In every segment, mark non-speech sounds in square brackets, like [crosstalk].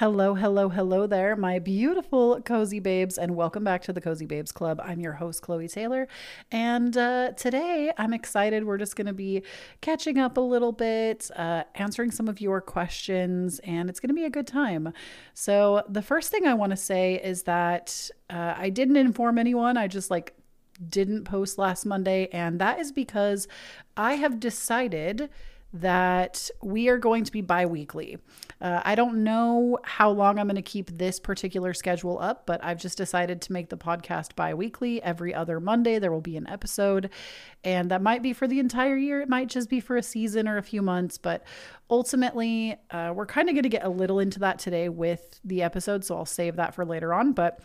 Hello, hello, hello there, my beautiful cozy babes, and welcome back to the Cozy Babes Club. I'm your host, Kloee Taylor, and uh, today I'm excited. We're just going to be catching up a little bit, uh, answering some of your questions, and it's going to be a good time. So, the first thing I want to say is that uh, I didn't inform anyone. I just like didn't post last Monday, and that is because I have decided that we are going to be bi weekly. Uh, I don't know how long I'm going to keep this particular schedule up, but I've just decided to make the podcast bi weekly. Every other Monday, there will be an episode, and that might be for the entire year. It might just be for a season or a few months, but ultimately, uh, we're kind of going to get a little into that today with the episode, so I'll save that for later on. But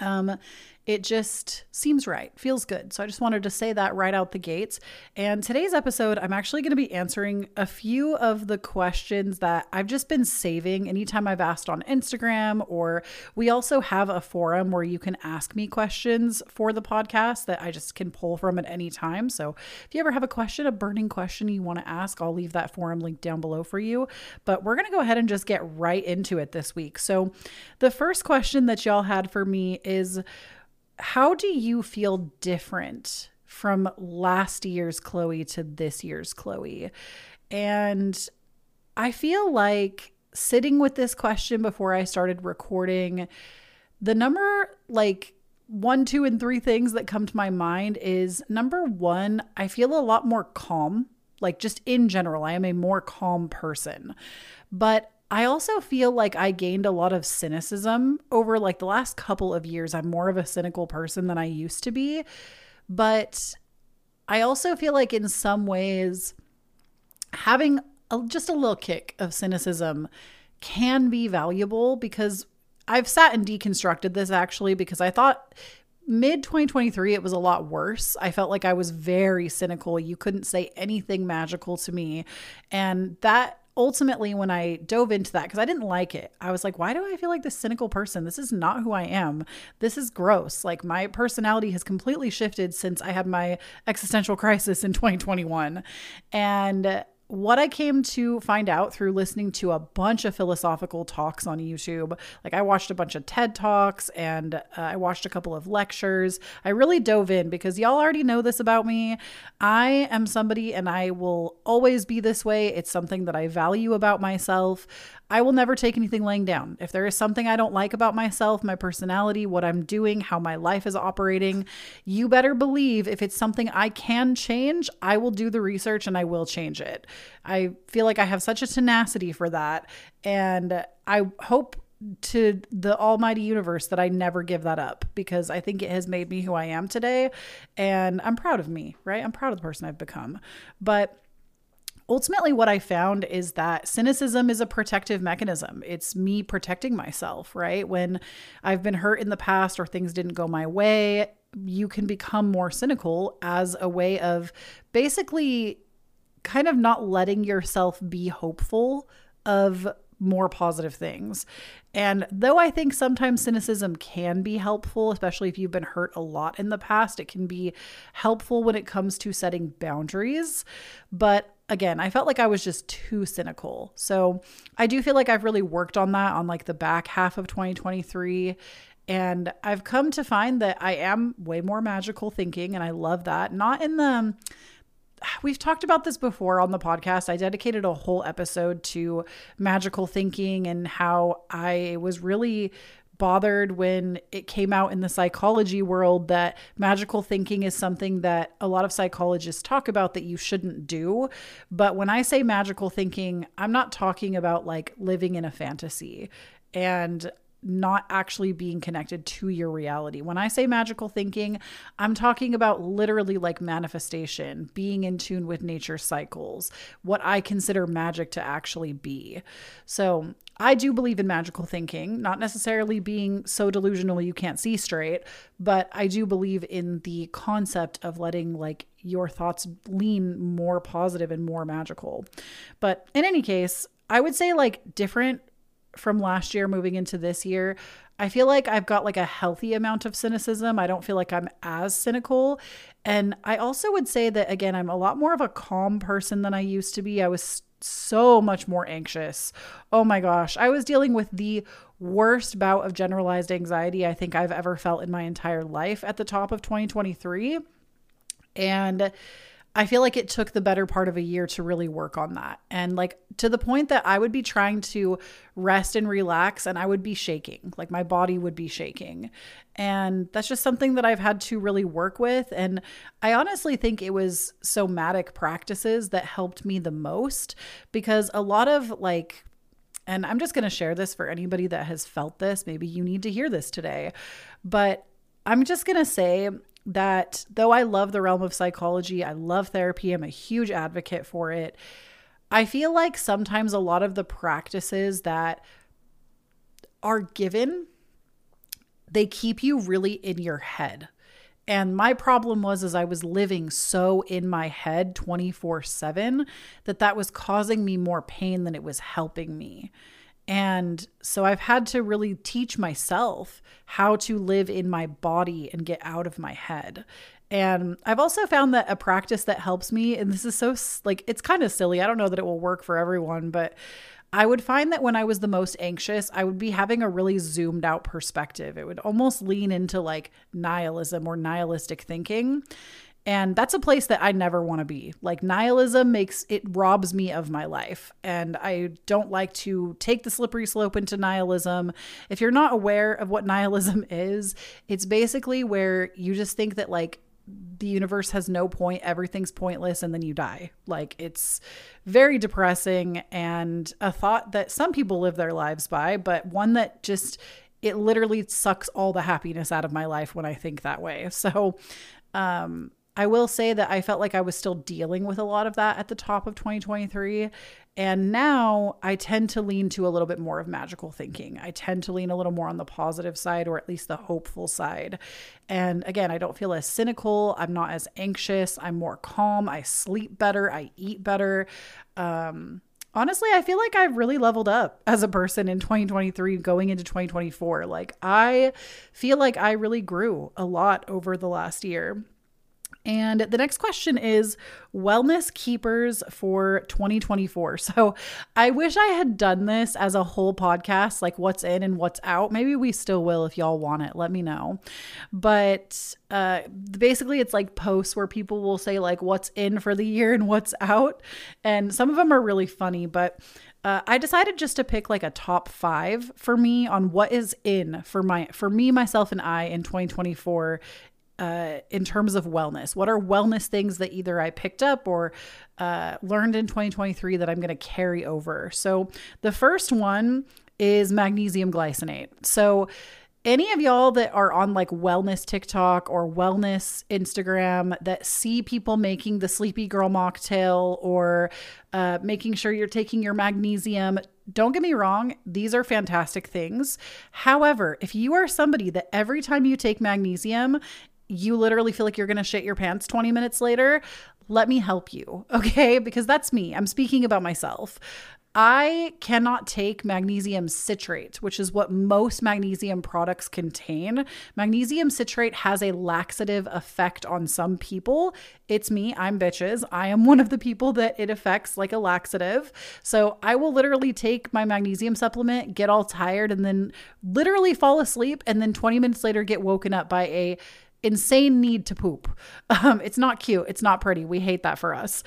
um, it just seems right, feels good. So I just wanted to say that right out the gates. And today's episode, I'm actually going to be answering a few of the questions that I've just been saving anytime I've asked on Instagram, or we also have a forum where you can ask me questions for the podcast that I just can pull from at any time. So if you ever have a question, a burning question you want to ask, I'll leave that forum link down below for you. But we're going to go ahead and just get right into it this week. So the first question that y'all had for me is, how do you feel different from last year's Kloee to this year's Kloee? And I feel like sitting with this question before I started recording, the number like one, two, and three things that come to my mind is number one, I feel a lot more calm. Like, just in general, I am a more calm person. But I also feel like I gained a lot of cynicism over like the last couple of years. I'm more of a cynical person than I used to be. But I also feel like in some ways, having a, just a little kick of cynicism can be valuable because I've sat and deconstructed this actually because I thought mid 2023 it was a lot worse i felt like i was very cynical you couldn't say anything magical to me and that ultimately when I dove into that because I didn't like it, I was like, why do I feel like this cynical person? This is not who I am. This is gross. Like my personality has completely shifted since I had my existential crisis in 2021. And what I came to find out through listening to a bunch of philosophical talks on YouTube, like I watched a bunch of TED Talks and uh, I watched a couple of lectures. I really dove in because y'all already know this about me. I am somebody and I will always be this way. It's something that I value about myself. I will never take anything laying down. If there is something I don't like about myself, my personality, what I'm doing, how my life is operating, you better believe if it's something I can change, I will do the research and I will change it. I feel like I have such a tenacity for that. And I hope to the almighty universe that I never give that up because I think it has made me who I am today. And I'm proud of me, right? I'm proud of the person I've become. But ultimately what i found is that cynicism is a protective mechanism. It's me protecting myself right? When i've been hurt in the past or things didn't go my way you can become more cynical as a way of basically kind of not letting yourself be hopeful of more positive things. And though I think sometimes cynicism can be helpful, especially if you've been hurt a lot in the past, it can be helpful when it comes to setting boundaries. But again, I felt like I was just too cynical. So I do feel like I've really worked on that on like the back half of 2023. And I've come to find that I am way more magical thinking, and I love that. Not in the we've talked about this before on the podcast. I dedicated a whole episode to magical thinking and how I was really bothered when it came out in the psychology world that magical thinking is something that a lot of psychologists talk about that you shouldn't do. But when I say magical thinking, I'm not talking about like living in a fantasy. And not actually being connected to your reality. When I say magical thinking, I'm talking about literally like manifestation, being in tune with nature cycles, what I consider magic to actually be. So, I do believe in magical thinking, not necessarily being so delusional you can't see straight, but I do believe in the concept of letting like your thoughts lean more positive and more magical. But in any case, I would say like different from last year moving into this year, I feel like I've got like a healthy amount of cynicism. I don't feel like I'm as cynical. And I also would say that, again, I'm a lot more of a calm person than I used to be. I was so much more anxious. Oh my gosh. I was dealing with the worst bout of generalized anxiety I think I've ever felt in my entire life at the top of 2023. And I feel like it took the better part of a year to really work on that. And like to the point that I would be trying to rest and relax and I would be shaking, like my body would be shaking. And that's just something that I've had to really work with. And I honestly think it was somatic practices that helped me the most because a lot of like, and I'm just going to share this for anybody that has felt this. Maybe you need to hear this today. But I'm just going to say that though I love the realm of psychology, I love therapy, I'm a huge advocate for it. I feel like sometimes a lot of the practices that are given they keep you really in your head. And my problem was as I was living so in my head 24/7 that that was causing me more pain than it was helping me. And so I've had to really teach myself how to live in my body and get out of my head. And I've also found that a practice that helps me, and this is so like, it's kind of silly. I don't know that it will work for everyone, but I would find that when I was the most anxious, I would be having a really zoomed out perspective. It would almost lean into like nihilism or nihilistic thinking. And that's a place that I never want to be. Like nihilism makes it robs me of my life. And I don't like to take the slippery slope into nihilism. If you're not aware of what [laughs] nihilism is, it's basically where you just think that like the universe has no point, everything's pointless, and then you die. Like it's very depressing and a thought that some people live their lives by, but one that just it literally sucks all the happiness out of my life when I think that way. So um I will say that I felt like I was still dealing with a lot of that at the top of 2023. And now I tend to lean to a little bit more of magical thinking. I tend to lean a little more on the positive side or at least the hopeful side. And again, I don't feel as cynical. I'm not as anxious. I'm more calm. I sleep better. I eat better. Um, honestly, I feel like I've really leveled up as a person in 2023 going into 2024. Like, I feel like I really grew a lot over the last year. And the next question is wellness keepers for 2024. [laughs] So I wish I had done this as a whole podcast, like what's in and what's out. Maybe we still will if y'all want it. Let me know. But uh, basically, it's like posts where people will say, like, what's in for the year and what's out. And some of them are really funny, but uh, I decided just to pick like a top five for me on what is in for my for me myself and I in 2024 uh, in terms of wellness? What are wellness things that either I picked up or uh, learned in 2023 that I'm going to carry over? So the first one is magnesium glycinate. So any of y'all that are on like wellness TikTok or wellness Instagram that see people making the sleepy girl mocktail or uh, making sure you're taking your magnesium, don't get me wrong, these are fantastic things. However, if you are somebody that every time you take magnesium, you literally feel like you're going to shit your pants 20 minutes later, let me help you. [laughs] Okay. Because that's me. I'm speaking about myself. I cannot take magnesium citrate, which is what most magnesium products contain. Magnesium citrate has a laxative effect on some people. It's me, I'm bitches. I am one of the people that it affects like a laxative. So I will literally take my magnesium supplement, get all tired, and then literally fall asleep, and then 20 minutes later get woken up by a insane need to poop. [laughs] Um, it's not cute. It's not pretty. We hate that for us.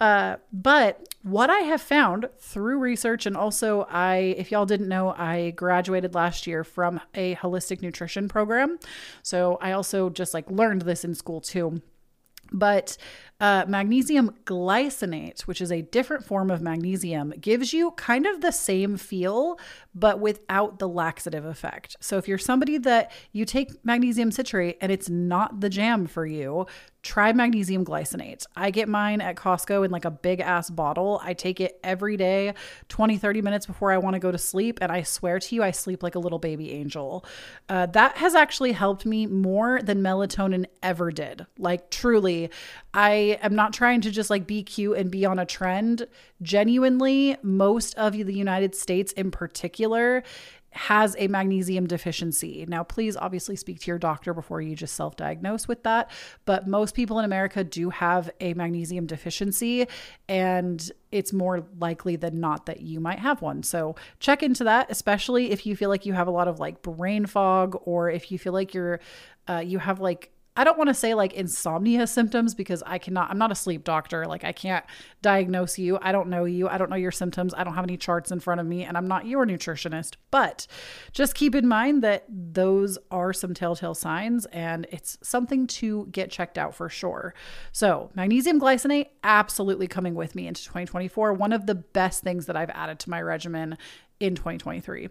Uh, but what I have found through research, and also I, if y'all didn't know, I graduated last year from a holistic nutrition program. So I also just like learned this in school too. But uh, magnesium glycinate, which is a different form of magnesium, gives you kind of the same feel, but without the laxative effect. So if you're somebody that you take magnesium citrate and it's not the jam for you, try magnesium glycinate. I get mine at Costco in like a big ass bottle. I take it every day, 20, 30 minutes before I want to go to sleep. And I swear to you, I sleep like a little baby angel. Uh, that has actually helped me more than melatonin ever did. Like, truly, I am not trying to just like be cute and be on a trend. Genuinely, most of the United States in particular has a magnesium deficiency. Now, please obviously speak to your doctor before you just self diagnose with that. But most people in America do have a magnesium deficiency, and it's more likely than not that you might have one. So, check into that, especially if you feel like you have a lot of like brain fog or if you feel like you're, uh, you have like I don't want to say like insomnia symptoms because I cannot, I'm not a sleep doctor. Like, I can't diagnose you. I don't know you. I don't know your symptoms. I don't have any charts in front of me, and I'm not your nutritionist. But just keep in mind that those are some telltale signs, and it's something to get checked out for sure. So, magnesium glycinate, absolutely coming with me into 2024. One of the best things that I've added to my regimen in 2023.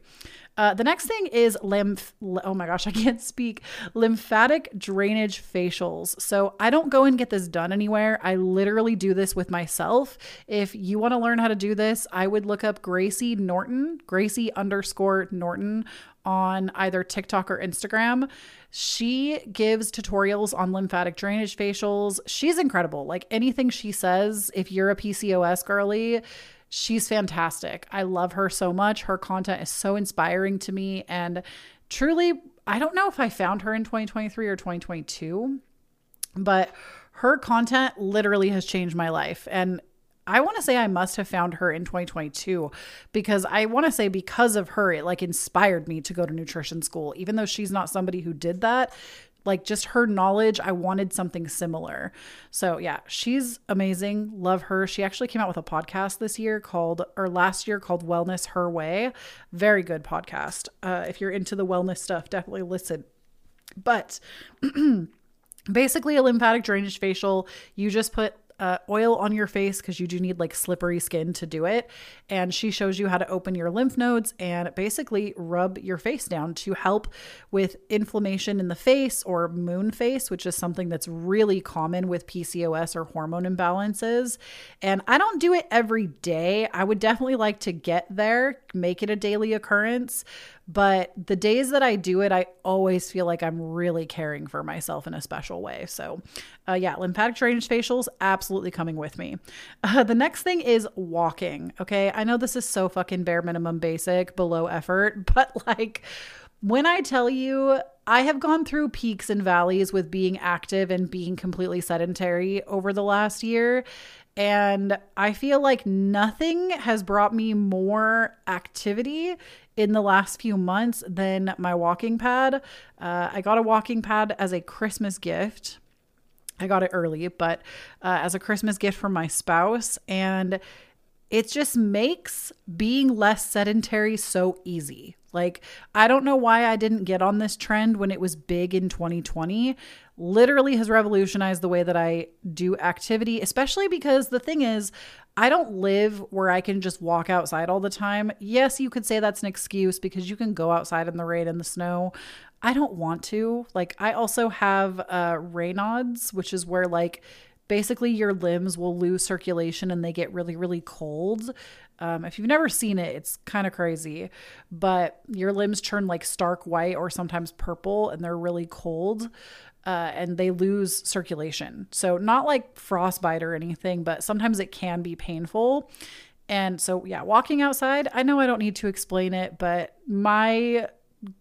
Uh, the next thing is lymph. Oh my gosh, I can't speak. Lymphatic drainage facials. So I don't go and get this done anywhere. I literally do this with myself. If you want to learn how to do this, I would look up Gracie Norton, Gracie underscore Norton on either TikTok or Instagram. She gives tutorials on lymphatic drainage facials. She's incredible. Like anything she says, if you're a PCOS girly, She's fantastic. I love her so much. Her content is so inspiring to me. And truly, I don't know if I found her in 2023 or 2022, but her content literally has changed my life. And I want to say I must have found her in 2022 because I want to say because of her, it like inspired me to go to nutrition school. Even though she's not somebody who did that, like just her knowledge, I wanted something similar. So yeah, she's amazing. Love her. She actually came out with a podcast this year called, or last year called Wellness Her Way. Very good podcast. Uh, if you're into the wellness stuff, definitely listen. But [clears throat] basically, a lymphatic drainage facial, you just put uh, oil on your face because you do need like slippery skin to do it. And she shows you how to open your lymph nodes and basically rub your face down to help with inflammation in the face or moon face, which is something that's really common with PCOS or hormone imbalances. And I don't do it every day. I would definitely like to get there, make it a daily occurrence. But the days that I do it, I always feel like I'm really caring for myself in a special way. So, uh, yeah, lymphatic drainage facials absolutely coming with me. [laughs] Uh, the next thing is walking. Okay. I know this is so fucking bare minimum basic, below effort, [laughs] but like, when I tell you, I have gone through peaks and valleys with being active and being completely sedentary over the last year. And I feel like nothing has brought me more activity in the last few months than my walking pad. Uh, I got a walking pad as a Christmas gift. I got it early, but uh, as a Christmas gift from my spouse. And it just makes being less sedentary so easy. Like, I don't know why I didn't get on this trend when it was big in 2020. Literally has revolutionized the way that I do activity, especially because the thing is, I don't live where I can just walk outside all the time. Yes, you could say that's an excuse because you can go outside in the rain and the snow. I don't want to. Like, I also have uh, Raynaud's, which is where, like, basically your limbs will lose circulation and they get really, really cold. Um, if you've never seen it, it's kind of crazy, but your limbs turn like stark white or sometimes purple and they're really cold. Uh, and they lose circulation. So, not like frostbite or anything, but sometimes it can be painful. And so, yeah, walking outside, I know I don't need to explain it, but my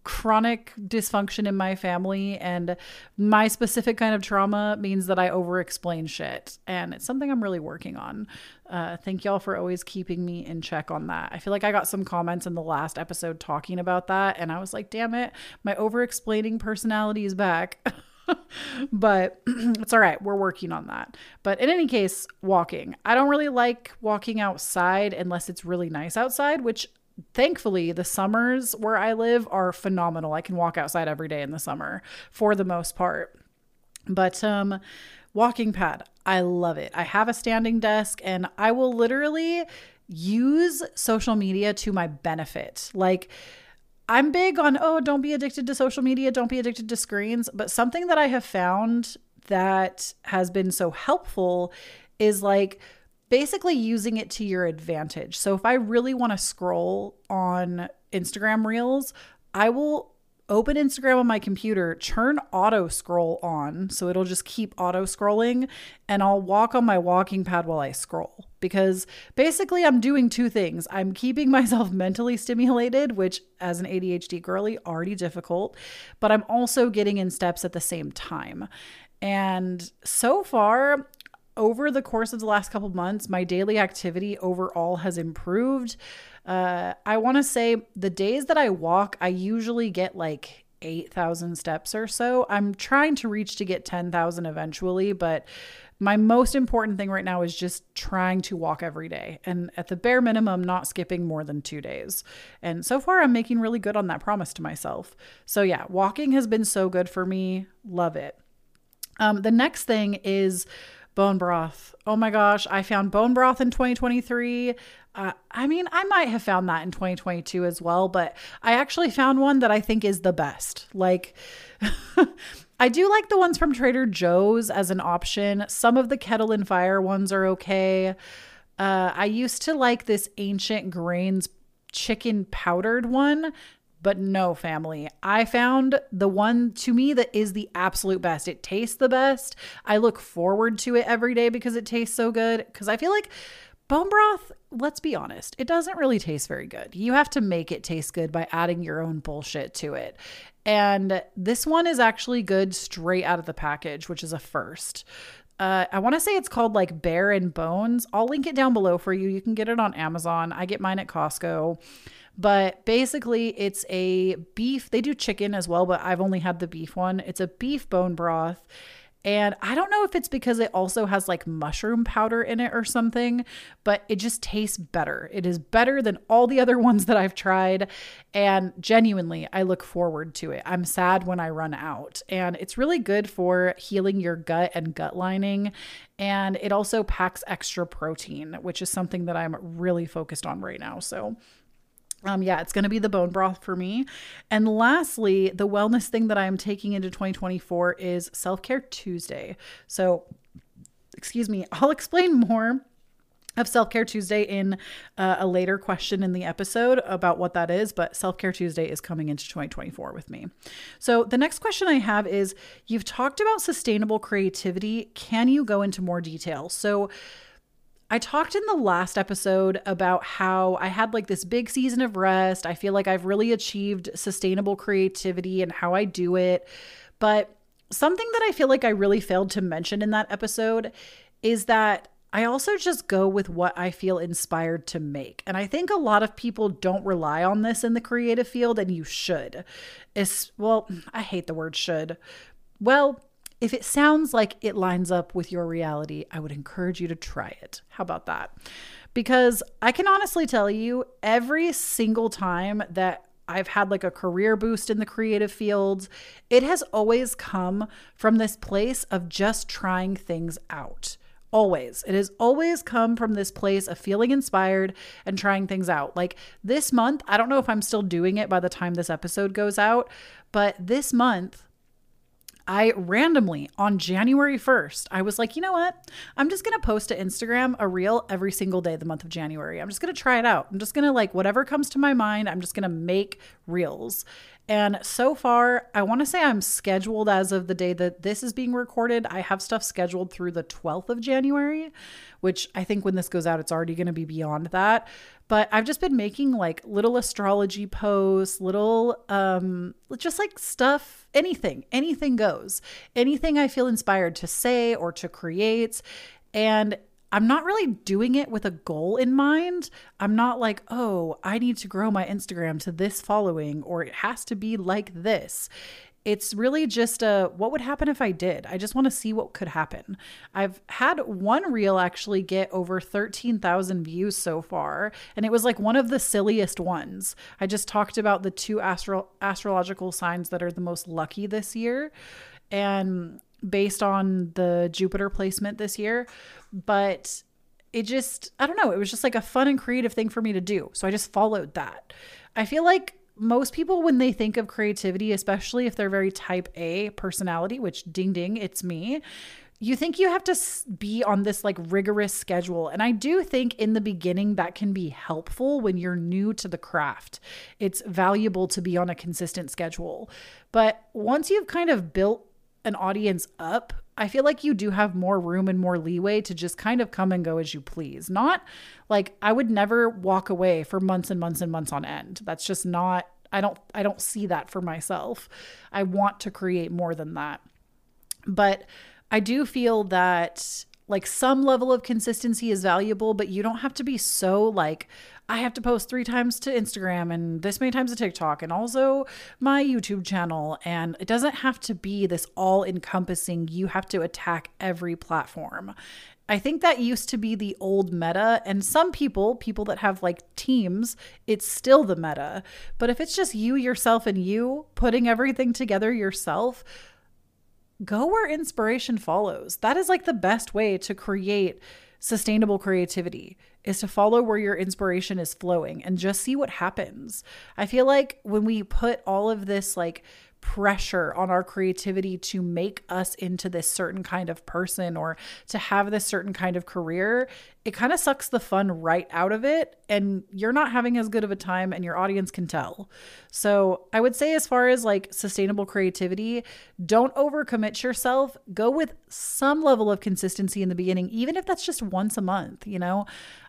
chronic dysfunction in my family and my specific kind of trauma means that I over explain shit. And it's something I'm really working on. Uh, thank y'all for always keeping me in check on that. I feel like I got some comments in the last episode talking about that. And I was like, damn it, my over explaining personality is back. [laughs] [laughs] but [clears throat] it's all right. We're working on that. But in any case, walking. I don't really like walking outside unless it's really nice outside, which thankfully the summers where I live are phenomenal. I can walk outside every day in the summer for the most part. But um walking pad, I love it. I have a standing desk and I will literally use social media to my benefit. Like I'm big on, oh, don't be addicted to social media, don't be addicted to screens. But something that I have found that has been so helpful is like basically using it to your advantage. So if I really want to scroll on Instagram Reels, I will open Instagram on my computer, turn auto scroll on. So it'll just keep auto scrolling and I'll walk on my walking pad while I scroll because basically I'm doing two things. I'm keeping [laughs] myself mentally stimulated, which as an ADHD girly, already difficult, but I'm also getting in steps at the same time. And so far, over the course of the last couple months, my daily activity overall has improved. Uh, I want to say the days that I walk, I usually get like 8,000 steps or so. I'm trying to reach to get 10,000 eventually, but my most important thing right now is just trying to walk every day and at the bare minimum, not skipping more than two days. And so far, I'm making really good on that promise to myself. So, yeah, walking has been so good for me. Love it. Um, the next thing is bone broth. Oh my gosh, I found bone broth in 2023. Uh, I mean, I might have found that in 2022 as well, but I actually found one that I think is the best. Like, [laughs] I do like the ones from Trader Joe's as an option. Some of the kettle and fire ones are okay. Uh, I used to like this ancient grains chicken powdered one but no, family. I found the one to me that is the absolute best. It tastes the best. I look forward to it every day because it tastes so good. Because I feel like bone broth, let's be honest, it doesn't really taste very good. You have to make it taste good by adding your own bullshit to it. And this one is actually good straight out of the package, which is a first. Uh, I want to say it's called like Bear and Bones. I'll link it down below for you. You can get it on Amazon. I get mine at Costco. But basically, it's a beef. They do chicken as well, but I've only had the beef one. It's a beef bone broth. And I don't know if it's because it also has like mushroom powder in it or something, but it just tastes better. It is better than all the other [laughs] ones that I've tried. And genuinely, I look forward to it. I'm sad when I run out. And it's really good for healing your gut and gut lining. And it also packs extra protein, which is something that I'm really focused on right now. So um, yeah, it's going to be the bone broth for me. And lastly, the wellness thing that I am taking into 2024 is Self Care Tuesday. So, excuse me, [laughs] I'll explain more of Self Care Tuesday in uh, a later question in the episode about what that is, but Self Care Tuesday is coming into 2024 with me. So, the next question I have is You've talked about sustainable creativity. Can you go into more detail? So, I talked in the last episode about how I had like this big season of rest. I feel like I've really achieved sustainable creativity and how I do it. But something that I feel like I really failed to mention in that episode is that I also just go with what I feel inspired to make. And I think a lot of people don't rely on this in the creative field, and you should. It's, well, I hate the word should. Well, if it sounds like it lines up with your reality, I would encourage you to try it. How about that? Because I can honestly tell you, every single time that I've had like a career boost in the creative fields, it has always come from this place of just trying things out. Always. It has always come from this place of feeling inspired and trying things out. Like this month, I don't know if I'm still doing it by the time this episode goes out, but this month, I randomly on January 1st, I was like, you know what? I'm just going to post to Instagram a reel every single day the month of January. I'm just going to try it out. I'm just going to like whatever comes to my mind, I'm just going to make reels. And so far, I want to say I'm scheduled as of the day that this is being recorded. I have stuff scheduled through the 12th of January, which I think when this goes out, it's already going to be beyond that. But I've just been making like little astrology posts, little, um, just like stuff, anything, anything goes, anything I feel inspired to say or to create. And I'm not really doing it with a goal in mind. I'm not like, oh, I need to grow my Instagram to this following or it has to be like this. It's really just a what would happen if I did? I just want to see what could happen. I've had one reel actually get over 13,000 views so far, and it was like one of the silliest ones. I just talked about the two astro- astrological signs that are the most lucky this year. And based on the Jupiter placement this year, but it just, I don't know, it was just like a fun and creative thing for me to do. So I just followed that. I feel like most people, when they think of creativity, especially if they're very type A personality, which ding ding, it's me, you think you have to be on this like rigorous schedule. And I do think in the beginning that can be helpful when you're new to the craft. It's valuable to be on a consistent schedule. But once you've kind of built an audience up, I feel like you do have more room and more leeway to just kind of come and go as you please. Not like I would never walk away for months and months and months on end. That's just not I don't I don't see that for myself. I want to create more than that. But I do feel that like some level of consistency is valuable, but you don't have to be so like I have to post three times to Instagram and this many times to TikTok and also my YouTube channel. And it doesn't have to be this all encompassing, you have to attack every platform. I think that used to be the old meta. And some people, people that have like teams, it's still the meta. But if it's just you, yourself, and you putting everything together yourself, go where inspiration follows. That is like the best way to create sustainable creativity is to follow where your inspiration is flowing and just see what happens. I feel like when we put all of this like pressure on our creativity to make us into this certain kind of person or to have this certain kind of career, it kind of sucks the fun right out of it. And you're not having as good of a time, and your audience can tell. So, I would say, as far as like sustainable creativity, don't overcommit yourself. Go with some level of consistency in the beginning, even if that's just once a month. You know,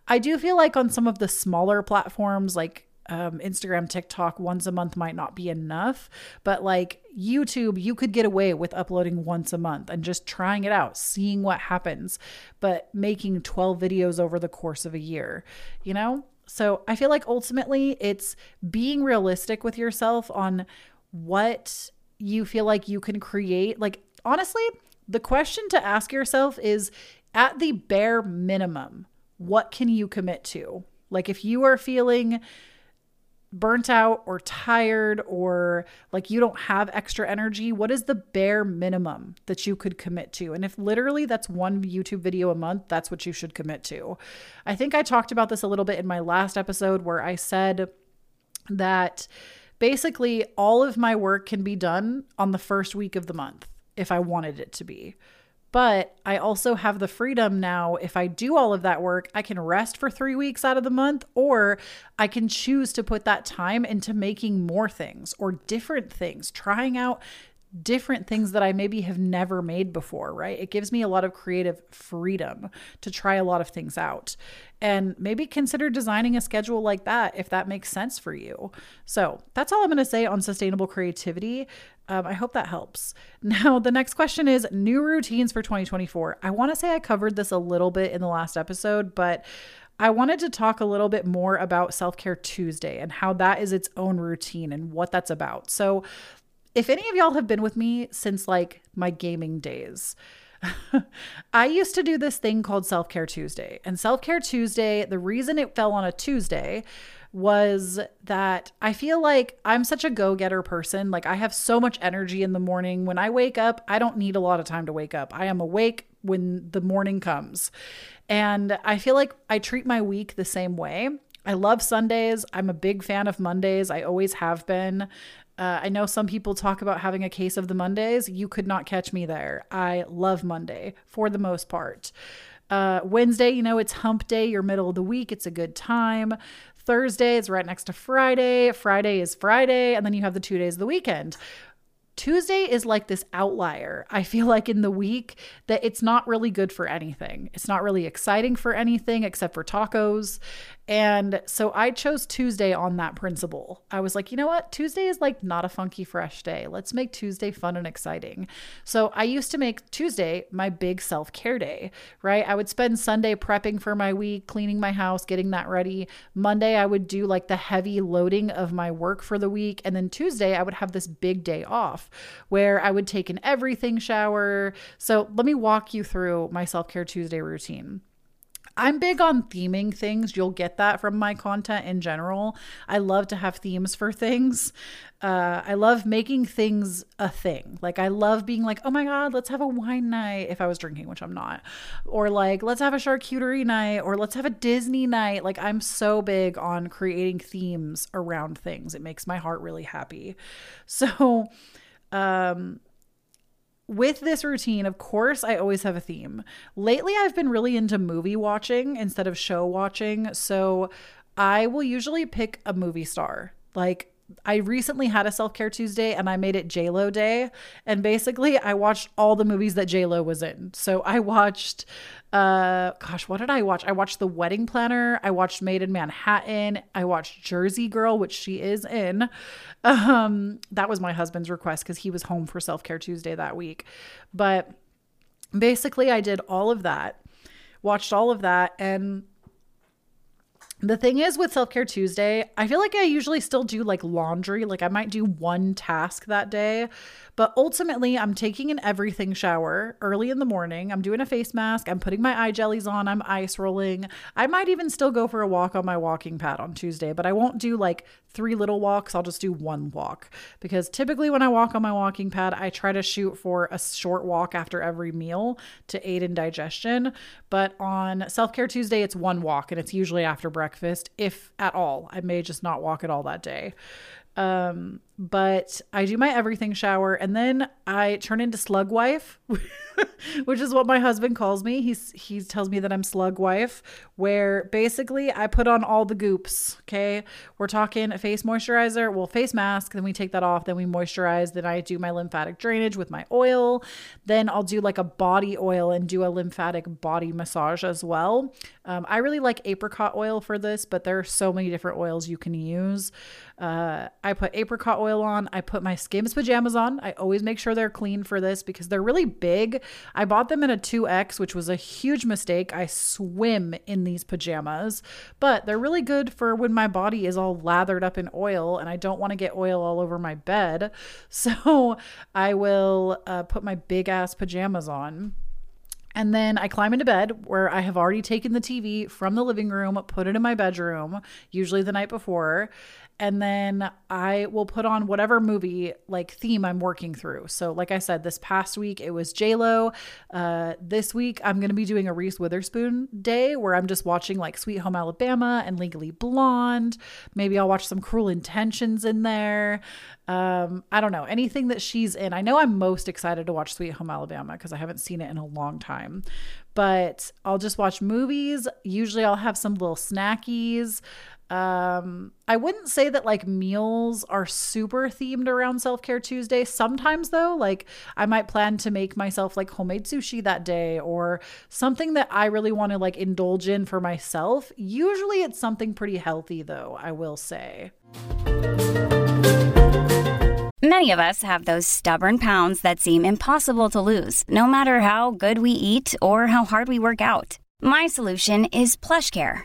I do feel like on some of the smaller platforms, like um, Instagram, TikTok once a month might not be enough, but like YouTube, you could get away with uploading once a month and just trying it out, seeing what happens, but making 12 videos over the course of a year, you know? So I feel like ultimately it's being realistic with yourself on what you feel like you can create. Like, honestly, the question to ask yourself is at the bare minimum, what can you commit to? Like, if you are feeling, burnt out or tired or like you don't have extra energy, what is the bare minimum that you could commit to? And if literally that's one YouTube video a month, that's what you should commit to. I think I talked about this a little bit in my last episode where I said that basically all of my work can be done on the first week of the month if I wanted it to be. But I also have the freedom now. If I do all of that work, I can rest for three weeks out of the month, or I can choose to put that time into making more things or different things, trying out different things that I maybe have never made before, right? It gives me a lot of creative freedom to try a lot of things out. And maybe consider designing a schedule like that if that makes sense for you. So that's all I'm going to say on sustainable creativity. Um, I hope that helps. [laughs] Now, the next question is new routines for 2024. I want to say I covered this a little bit in the last episode, but I wanted to talk a little bit more about Self Care Tuesday and how that is its own routine and what that's about. So, if any of y'all have been with me since like my gaming days, [laughs] I used to do this thing called Self Care Tuesday. And Self Care Tuesday, the reason it fell on a Tuesday was that I feel like I'm such a go getter person. Like, I have so much energy in the morning. When I wake up, I don't need a lot of time to wake up. I am awake when the morning comes. And I feel like I treat my week the same way. I love Sundays. I'm a big fan of Mondays. I always have been. Uh, I know some people talk about having a case of the Mondays. You could not catch me there. I love Monday for the most part. Uh, Wednesday, you know, it's hump day, your middle of the week. It's a good time. Thursday is right next to Friday. Friday is Friday. And then you have the two days of the weekend. Tuesday is like this outlier. I feel like in the week that it's not really good for anything. It's not really exciting for anything except for tacos. And so I chose Tuesday on that principle. I was like, you know what? Tuesday is like not a funky, fresh day. Let's make Tuesday fun and exciting. So I used to make Tuesday my big self care day, right? I would spend Sunday prepping for my week, cleaning my house, getting that ready. Monday, I would do like the heavy loading of my work for the week. And then Tuesday, I would have this big day off where I would take an everything shower. So let me walk you through my self care Tuesday routine. I'm big on theming things. You'll get that from my content in general. I love to have themes for things. Uh, I love making things a thing. Like, I love being like, oh my God, let's have a wine night if I was drinking, which I'm not. Or like, let's have a charcuterie night or let's have a Disney night. Like, I'm so big on creating themes around things. It makes my heart really happy. [laughs] So, um, with this routine, of course, I always have a theme. Lately, I've been really into movie watching instead of show watching. So I will usually pick a movie star. Like, I recently had a self care Tuesday and I made it JLo Day. And basically, I watched all the movies that JLo was in. So I watched, uh, gosh, what did I watch? I watched The Wedding Planner. I watched Maid in Manhattan. I watched Jersey Girl, which she is in. [laughs] Um, that was my husband's request because he was home for self care Tuesday that week. But basically, I did all of that, watched all of that, and the thing is with Self Care Tuesday, I feel like I usually still do like laundry. Like I might do one task that day, but ultimately, I'm taking an everything shower early in the morning. I'm doing a face mask. I'm putting my eye jellies on. I'm ice rolling. I might even still go for a walk on my walking pad on Tuesday, but I won't do like three little walks. I'll just do one walk because typically when I walk on my walking pad, I try to shoot for a short walk after every meal to aid in digestion. But on Self Care Tuesday, it's one walk and it's usually after breakfast, if at all. I may just not walk at all that day. Um, but I do my everything shower and then I turn into slug wife, [laughs] which is what my husband calls me. He's he tells me that I'm slug wife, where basically I put on all the goops. Okay. We're talking face moisturizer, well, face mask, then we take that off, then we moisturize, then I do my lymphatic drainage with my oil. Then I'll do like a body oil and do a lymphatic body massage as well. Um, I really like apricot oil for this, but there are so many different oils you can use. Uh, I put apricot oil on. I put my Skims pajamas on. I always make sure they're clean for this because they're really big. I bought them in a 2X, which was a huge mistake. I swim in these pajamas, but they're really good for when my body is all lathered up in oil and I don't want to get oil all over my bed. [laughs] So I will uh, put my big ass pajamas on. And then I climb into bed where I have already taken the TV from the living room, put it in my bedroom, usually the night before and then I will put on whatever movie like theme I'm working through. So, like I said, this past week it was J Lo. Uh, this week I'm to be doing a Reese Witherspoon day where I'm just watching like Sweet Home Alabama and Legally Blonde. Maybe I'll watch some Cruel Intentions in there. Um, I don't know anything that she's in. I know I'm most excited to watch Sweet Home Alabama because I haven't seen it in a long time. But I'll just watch movies. Usually I'll have some little snackies. Um, I wouldn't say that like meals are super themed around self care Tuesday. Sometimes, though, like I might plan to make myself like homemade sushi that day or something that I really want to like indulge in for myself. Usually, it's something pretty healthy, though, I will say. Many of us have those stubborn pounds that seem impossible to lose, no matter how good we eat or how hard we work out. My solution is PlushCare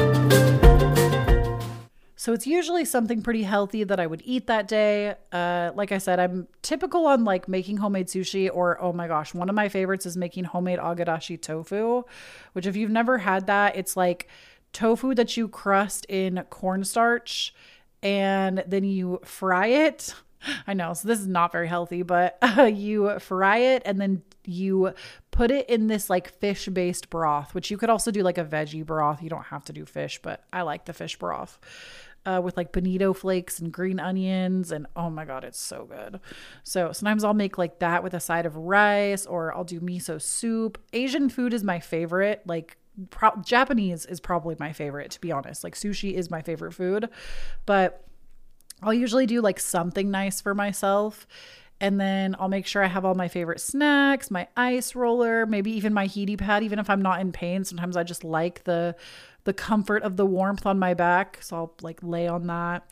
So it's usually something pretty healthy that I would eat that day. Uh, like I said, I'm typical on like making homemade sushi, or oh my gosh, one of my favorites is making homemade agedashi tofu, which if you've never had that, it's like tofu that you crust in cornstarch and then you fry it [laughs] I know. So this is not very healthy, but uh, [laughs] you fry it and then you put it in this like fish based broth, which you could also do like a veggie broth. You don't have to do fish, but I like the fish broth. Uh, with like bonito flakes and green onions and oh my god it's so good so sometimes i'll make like that with a side of rice or i'll do miso soup asian food is my favorite like pro- japanese is probably my favorite to be honest like sushi is my favorite food but I'll usually do like something nice for myself. And then I'll make sure I have all my favorite snacks, my ice roller, maybe even my heaty pad, even if I'm not in pain. Sometimes I just like the the comfort of the warmth on my back. So I'll like lay on that.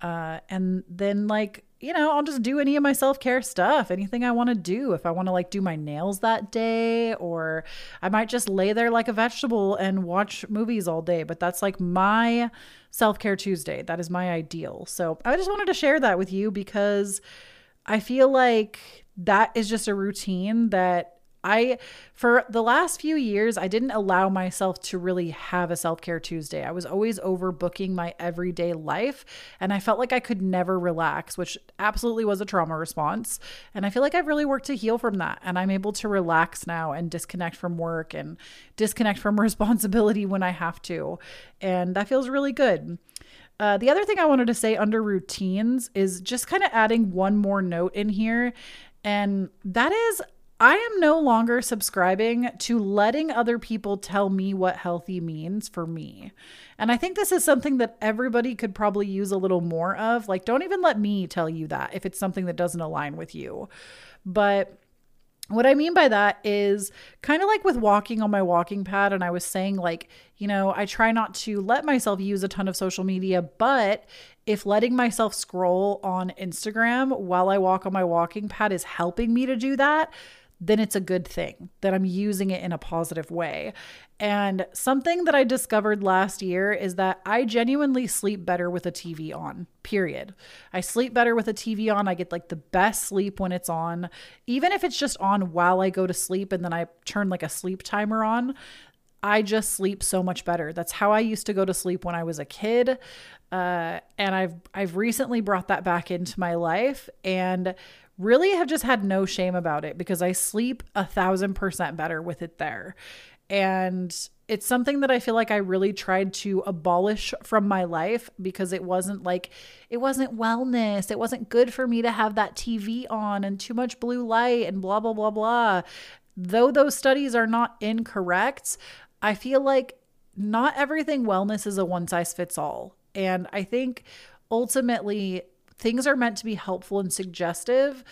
Uh, and then like you know i'll just do any of my self-care stuff anything i want to do if i want to like do my nails that day or i might just lay there like a vegetable and watch movies all day but that's like my self-care tuesday that is my ideal so i just wanted to share that with you because i feel like that is just a routine that I, for the last few years, I didn't allow myself to really have a self care Tuesday. I was always overbooking my everyday life, and I felt like I could never relax, which absolutely was a trauma response. And I feel like I've really worked to heal from that. And I'm able to relax now and disconnect from work and disconnect from [laughs] responsibility when I have to. And that feels really good. Uh, the other thing I wanted to say under routines is just kind of adding one more note in here. And that is, I am no longer subscribing to letting other people tell me what healthy means for me. And I think this is something that everybody could probably use a little more of. Like, don't even let me tell you that if it's something that doesn't align with you. But what I mean by that is kind of like with walking on my walking pad. And I was saying, like, you know, I try not to let myself use a ton of social media, but if letting myself scroll on Instagram while I walk on my walking pad is helping me to do that, then it's a good thing that I'm using it in a positive way. And something that I discovered last year is that I genuinely sleep better with a TV on, period. I sleep better with a TV on. I get like the best sleep when it's on, even if it's just on while I go to sleep and then I turn like a sleep timer on. I just sleep so much better. That's how I used to go to sleep when I was a kid. Uh, and I've I've recently brought that back into my life and really have just had no shame about it because I sleep a thousand percent better with it there. And it's something that I feel like I really tried to abolish from my life because it wasn't like, it wasn't wellness. It wasn't good for me to have that TV on and too much blue light and blah, blah, blah, blah. Though those studies are not incorrect, I feel like not everything wellness is a one size fits all. And I think ultimately things are meant to be helpful and suggestive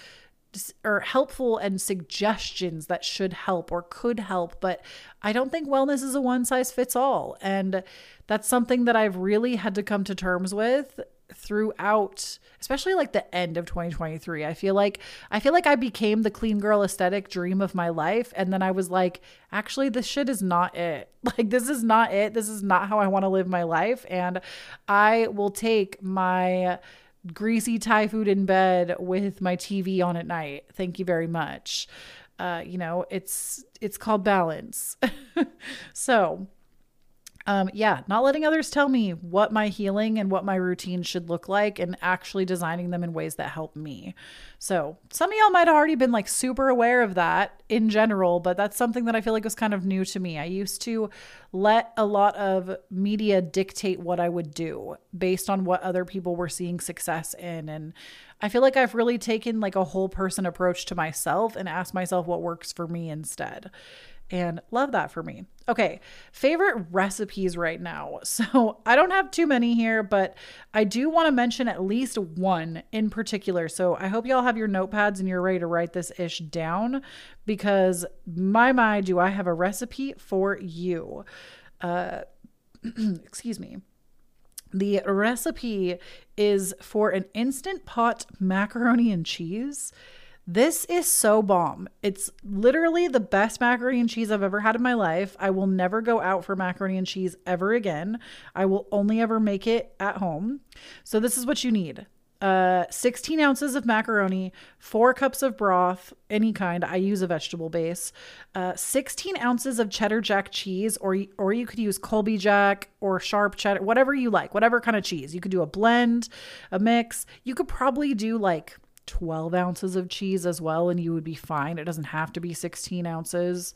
or helpful and suggestions that should help or could help but i don't think wellness is a one size fits all. And that's something that i've really had to come to terms with throughout especially like the end of 2023 i feel like i feel like i became the clean girl aesthetic dream of my life and then i was like actually this shit is not it. [laughs] Like this is not it. This is not how i want to live my life and i will take my greasy Thai food in bed with my TV on at night. Thank you very much. Uh, you know, it's it's called balance. [laughs] so, um, yeah, not letting others tell me what my healing and what my routine should look like and actually designing them in ways that help me. So, some of y'all might have already been like super aware of that in general, but that's something that I feel like was kind of new to me. I used to let a lot of media dictate what I would do based on what other people were seeing success in. And I feel like I've really taken like a whole person approach to myself and asked myself what works for me instead and love that for me. Okay, favorite recipes right now. [laughs] So I don't have too many here, but I do want to mention at least one in particular. So I hope y'all have your notepads and you're ready to write this ish down because my my do I have a recipe for you. Uh, [clears throat] excuse me. The recipe is for an instant pot macaroni and cheese. This is so bomb. It's literally the best macaroni and cheese I've ever had in my life. I will never go out for macaroni and cheese ever again. I will only ever make it at home. So, this is what you need uh, 16 ounces of macaroni, four cups of broth, any kind. I use a vegetable base. Uh, 16 ounces of cheddar jack cheese, or or you could use Colby Jack or sharp cheddar, whatever you like, whatever kind of cheese. You could do a blend, a mix. You could probably do like 12 ounces of cheese as well, and you would be fine. It doesn't have to be 16 ounces.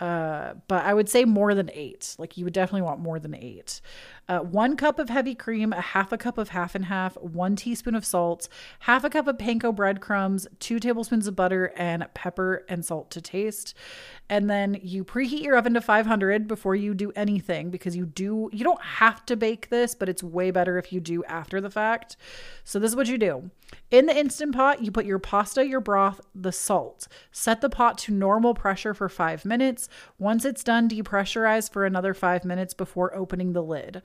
Uh, but I would say more than eight. Like you would definitely want more than eight. Uh, one cup of heavy cream, a half a cup of half and half, one teaspoon of salt, half a cup of panko breadcrumbs, two tablespoons of butter, and pepper and salt to taste. And then you preheat your oven to 500 before you do anything because you do you don't have to bake this, but it's way better if you do after the fact. So this is what you do. In the instant pot, you put your pasta, your broth, the salt. Set the pot to normal pressure for 5 minutes. Once it's done, depressurize for another 5 minutes before opening the lid.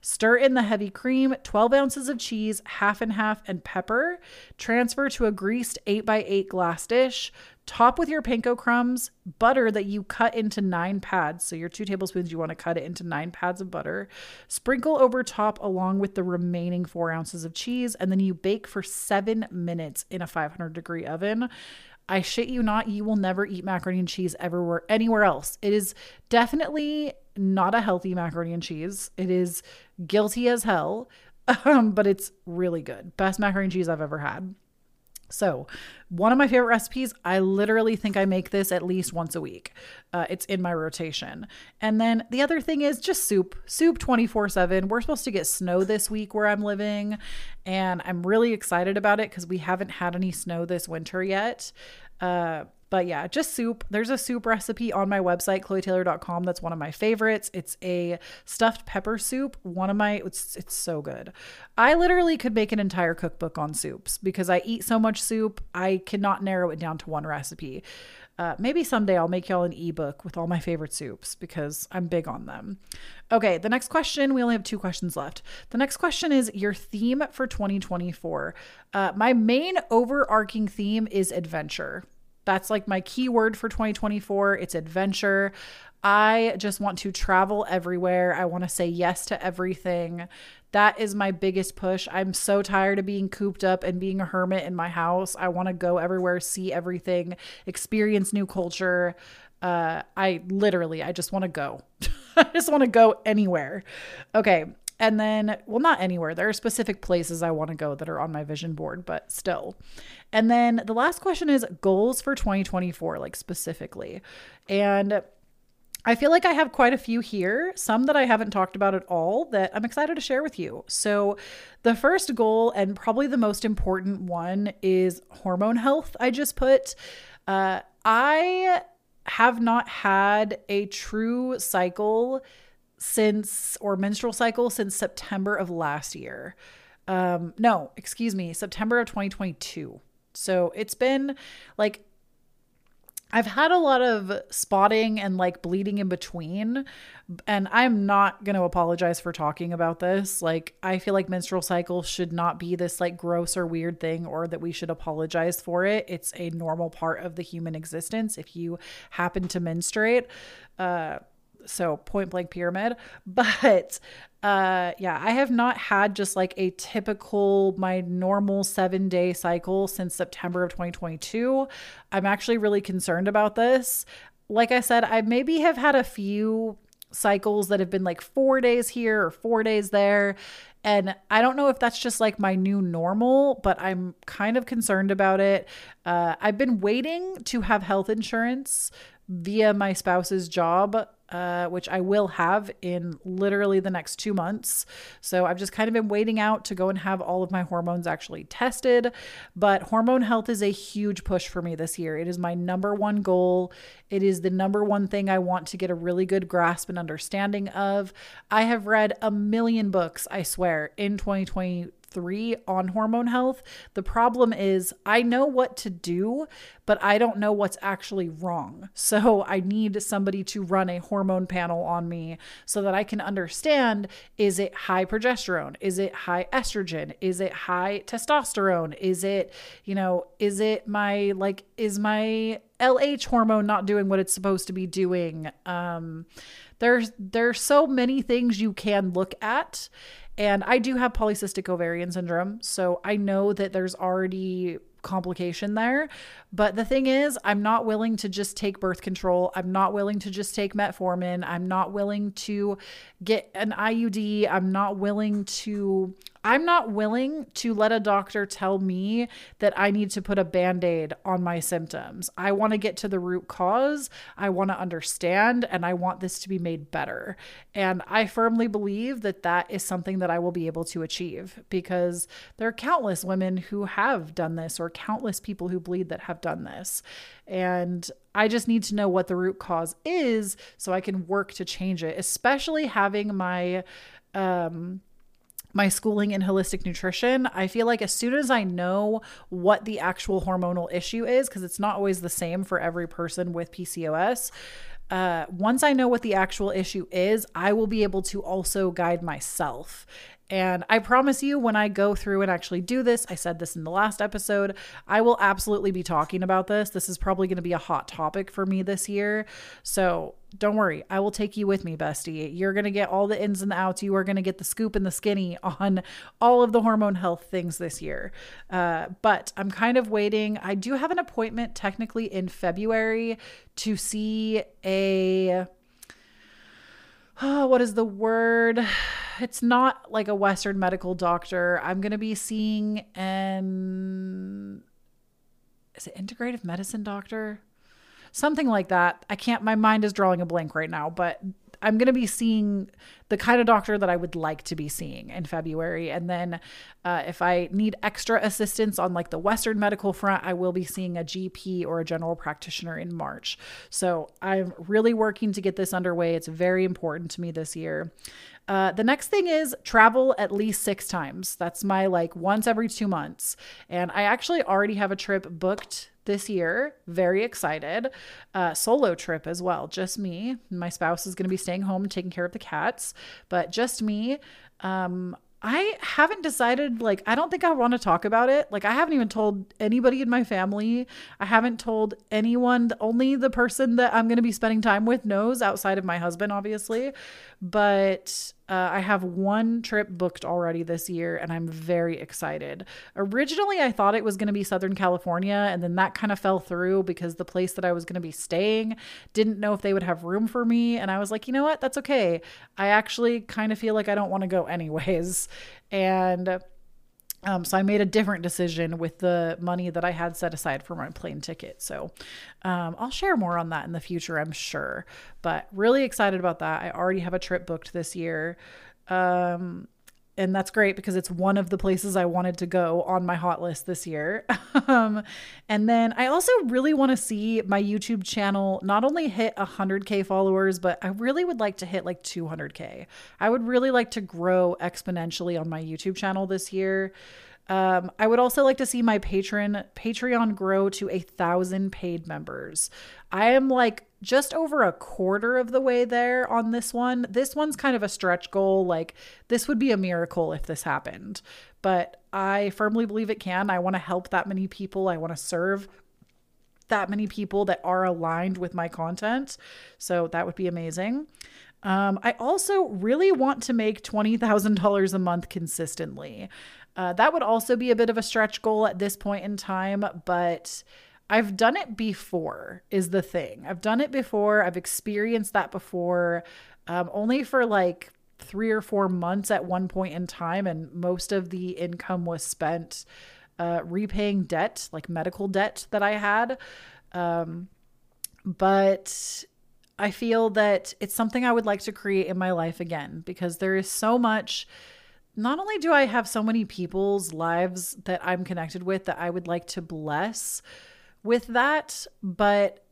Stir in the heavy cream, 12 ounces of cheese, half and half, and pepper. Transfer to a greased 8x8 glass dish. Top with your panko crumbs, butter that you cut into nine pads. So, your two tablespoons, you want to cut it into nine pads of butter. Sprinkle over top along with the remaining four ounces of cheese, and then you bake for seven minutes in a 500 degree oven. I shit you not, you will never eat macaroni and cheese everywhere anywhere else. It is definitely not a healthy macaroni and cheese. It is guilty as hell, [laughs] um, but it's really good. Best macaroni and cheese I've ever had. So, one of my favorite recipes, I literally think I make this at least once a week. Uh, it's in my rotation. And then the other thing is just soup, soup 24 7. We're supposed to get snow this week where I'm living, and I'm really excited about it because we haven't had any snow this winter yet. Uh, but yeah, just soup. There's a soup recipe on my website, kloeetaylor.com. That's one of my favorites. It's a stuffed pepper soup. One of my, it's, it's so good. I literally could make an entire cookbook on soups because I eat so much soup. I cannot narrow it down to one recipe. Uh, maybe someday I'll make y'all an ebook with all my favorite soups because I'm big on them. Okay, the next question, we only have two questions left. The next question is your theme for 2024. Uh, my main overarching theme is adventure. That's like my keyword for 2024. It's adventure. I just want to travel everywhere. I want to say yes to everything. That is my biggest push. I'm so tired of being cooped up and being a hermit in my house. I want to go everywhere, see everything, experience new culture. Uh, I literally, I just want to go. [laughs] I just want to go anywhere. Okay. And then, well, not anywhere. There are specific places I want to go that are on my vision board, but still. And then the last question is goals for 2024, like specifically. And I feel like I have quite a few here, some that I haven't talked about at all that I'm excited to share with you. So, the first goal, and probably the most important one, is hormone health. I just put, uh, I have not had a true cycle since or menstrual cycle since September of last year. Um, no, excuse me, September of 2022. So it's been like I've had a lot of spotting and like bleeding in between, and I'm not going to apologize for talking about this. Like, I feel like menstrual cycles should not be this like gross or weird thing or that we should apologize for it. It's a normal part of the human existence if you happen to menstruate. Uh, so point blank pyramid. [laughs] But uh yeah i have not had just like a typical my normal 7 day cycle since september of 2022 i'm actually really concerned about this. Like i said i maybe have had a few cycles that have been like 4 days here or 4 days there. And I don't know if that's just like my new normal, but I'm kind of concerned about it. Uh, I've been waiting to have health insurance via my spouse's job uh, which I will have in literally the next two months. So I've just kind of been waiting out to go and have all of my hormones actually tested. But hormone health is a huge push for me this year. It is my number one goal. It is the number one thing I want to get a really good grasp and understanding of. I have read a million books, I swear, in 2020 three on hormone health. The problem is, I know what to do, but I don't know what's actually wrong. So I need somebody to run a hormone panel on me so that I can understand is it high progesterone? Is it high estrogen? Is it high testosterone? Is it, you know, is it my, like, is my LH hormone not doing what it's supposed to be doing? Um, there's there's so many things you can look at and I do have polycystic ovarian syndrome, so I know that there's already complication there. But the thing is, I'm not willing to just take birth control. I'm not willing to just take metformin. I'm not willing to get an IUD. I'm not willing to I'm not willing to let a doctor tell me that I need to put a band aid on my symptoms. I want to get to the root cause. I want to understand and I want this to be made better. And I firmly believe that that is something that I will be able to achieve because there are countless women who have done this or countless people who bleed that have done this. And I just need to know what the root cause is so I can work to change it, especially having my um my schooling in holistic nutrition, I feel like as soon as I know what the actual hormonal issue is, because it's not always the same for every person with PCOS, uh, once I know what the actual issue is, I will be able to also guide myself. And I promise you, when I go through and actually do this, I said this in the last episode, I will absolutely be talking about this. This is probably going to be a hot topic for me this year. So don't worry, I will take you with me, bestie. You're going to get all the ins and the outs. You are going to get the scoop and the skinny on all of the hormone health things this year. Uh, but I'm kind of waiting. I do have an appointment technically in February to see a. Oh, what is the word? [sighs] It's not like a Western medical doctor. I'm going to be seeing an. Is it integrative medicine doctor? something like that. I can't, my mind is drawing a blank right now, but I'm going to be seeing the kind of doctor that I would like to be seeing in February. And then uh, if I need extra assistance on like the Western medical front, I will be seeing a GP or a general practitioner in March. So I'm really working to get this underway. It's very important to me this year. Uh, the next thing is travel at least six times. That's my like once every two months. And I actually already have a trip booked this year. Very excited. Uh, solo trip as well. Just me. My spouse is going to be staying home taking care of the cats, but just me. Um, I haven't decided, like, I don't think I want to talk about it. Like, I haven't even told anybody in my family. I haven't told anyone, only the person that I'm going to be spending time with knows outside of my husband, obviously. But uh, I have one trip booked already this year, and I'm very excited. Originally, I thought it was going to be Southern California, and then that kind of fell through because the place that I was going to be staying didn't know if they would have room for me. And I was like, you know what? That's okay. I actually kind of feel like I don't want to go anyways. And um, so I made a different decision with the money that I had set aside for my plane ticket. So um, I'll share more on that in the future, I'm sure. But really excited about that. I already have a trip booked this year. Um, and that's great because it's one of the places I wanted to go on my hot list this year. [laughs] um, and then I also really want to see my YouTube channel not only hit 100K followers, but I really would like to hit like 200K. I would really like to grow exponentially on my YouTube channel this year. Um, I would also like to see my patron Patreon grow to a thousand paid members. I am like just over a quarter of the way there on this one. This one's kind of a stretch goal. Like, this would be a miracle if this happened, but I firmly believe it can. I want to help that many people. I want to serve that many people that are aligned with my content. So that would be amazing. Um, I also really want to make $20,000 a month consistently. Uh, that would also be a bit of a stretch goal at this point in time, but I've done it before, is the thing. I've done it before. I've experienced that before, um, only for like three or four months at one point in time. And most of the income was spent uh, repaying debt, like medical debt that I had. Um, but I feel that it's something I would like to create in my life again because there is so much not only do I have so many people's lives that I'm connected with that I would like to bless with that, but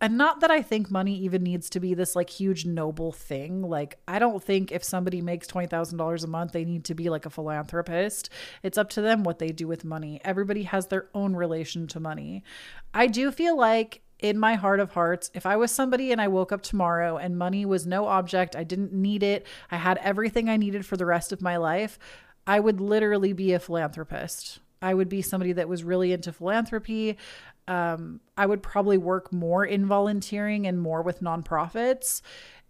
and not that I think money even needs to be this like huge noble thing. Like I don't think if somebody makes $20,000 a month they need to be like a philanthropist. It's up to them what they do with money. Everybody has their own relation to money. I do feel like in my heart of hearts, if I was somebody and I woke up tomorrow and money was no object, I didn't need it, I had everything I needed for the rest of my life, I would literally be a philanthropist. I would be somebody that was really into philanthropy. Um, I would probably work more in volunteering and more with nonprofits.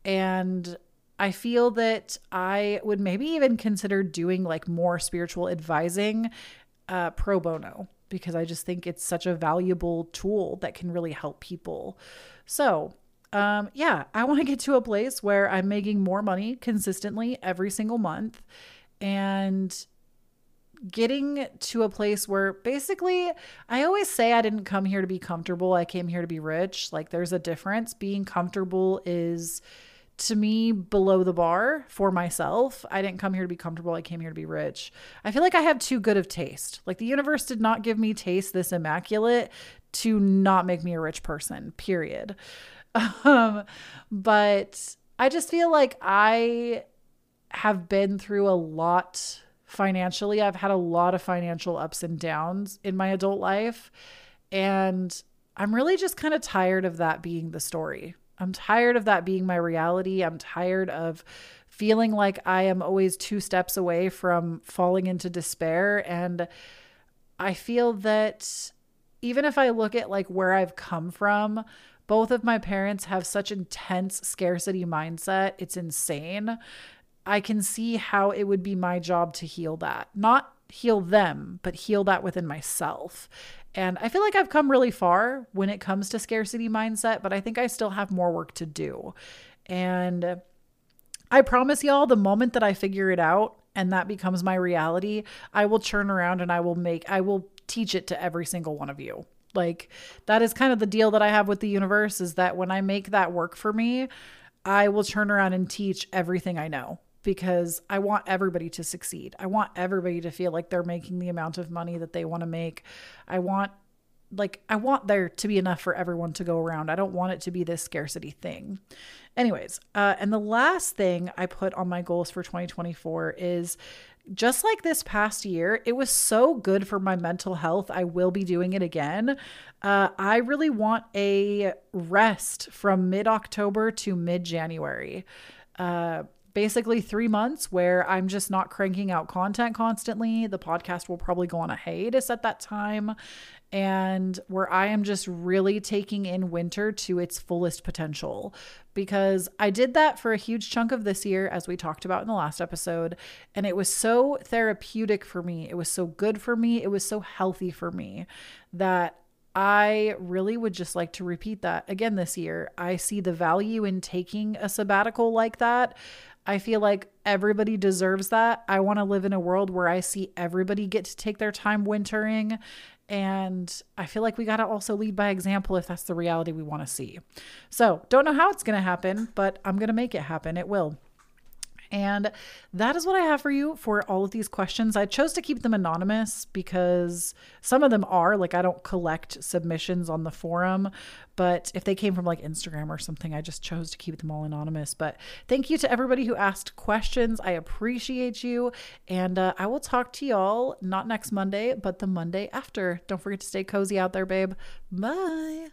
And I feel that I would maybe even consider doing like more spiritual advising uh, pro bono because I just think it's such a valuable tool that can really help people. So, um, yeah, I want to get to a place where I'm making more money consistently every single month. And getting to a place where basically I always say I didn't come here to be comfortable. I came here to be rich. Like there's a difference. Being comfortable is to me below the bar for myself. I didn't come here to be comfortable. I came here to be rich. I feel like I have too good of taste. Like the universe did not give me taste this immaculate to not make me a rich person, period. [laughs] Um, but I just feel like I have been through a lot financially. I've had a lot of financial ups and downs in my adult life. And I'm really just kind of tired of that being the story. I'm tired of that being my reality. I'm tired of feeling like I am always two steps away from falling into despair. And I feel that even if I look at like where I've come from, both of my parents have such intense scarcity mindset. It's insane. I can see how it would be my job to heal that. Not heal them, but heal that within myself. And I feel like I've come really far when it comes to scarcity mindset, but I think I still have more work to do. And I promise y'all, the moment that I figure it out and that becomes my reality, I will turn around and I will make, I will teach it to every single one of you. Like that is kind of the deal that I have with the universe is that when I make that work for me, I will turn around and teach everything I know because I want everybody to succeed. I want everybody to feel like they're making the amount of money that they want to make. I want like I want there to be enough for everyone to go around. I don't want it to be this scarcity thing. Anyways, uh, and the last thing I put on my goals for 2024 is just like this past year, it was so good for my mental health. I will be doing it again. Uh, I really want a rest from mid October to mid January. Uh, basically, three months where I'm just not cranking out content constantly. The podcast will probably go on a hiatus at that time and where I am just really taking in winter to its fullest potential because I did that for a huge chunk of this year, as we talked about in the last episode. And it was so therapeutic for me. It was so good for me. It was so healthy for me that I really would just like to repeat that again this year. I see the value in taking a sabbatical like that. I feel like everybody deserves that. I want to live in a world where I see everybody get to take their time wintering and I feel like we got to also lead by example if that's the reality we want to see. So, don't know how it's going to happen, but I'm going to make it happen. It will. And that is what I have for you for all of these questions. I chose to keep them anonymous because some of them are like I don't collect submissions on the forum, but if they came from like Instagram or something, I just chose to keep them all anonymous. But thank you to everybody who asked questions. I appreciate you. And uh, I will talk to y'all not next Monday, but the Monday after. Don't forget to stay cozy out there, babe. Bye.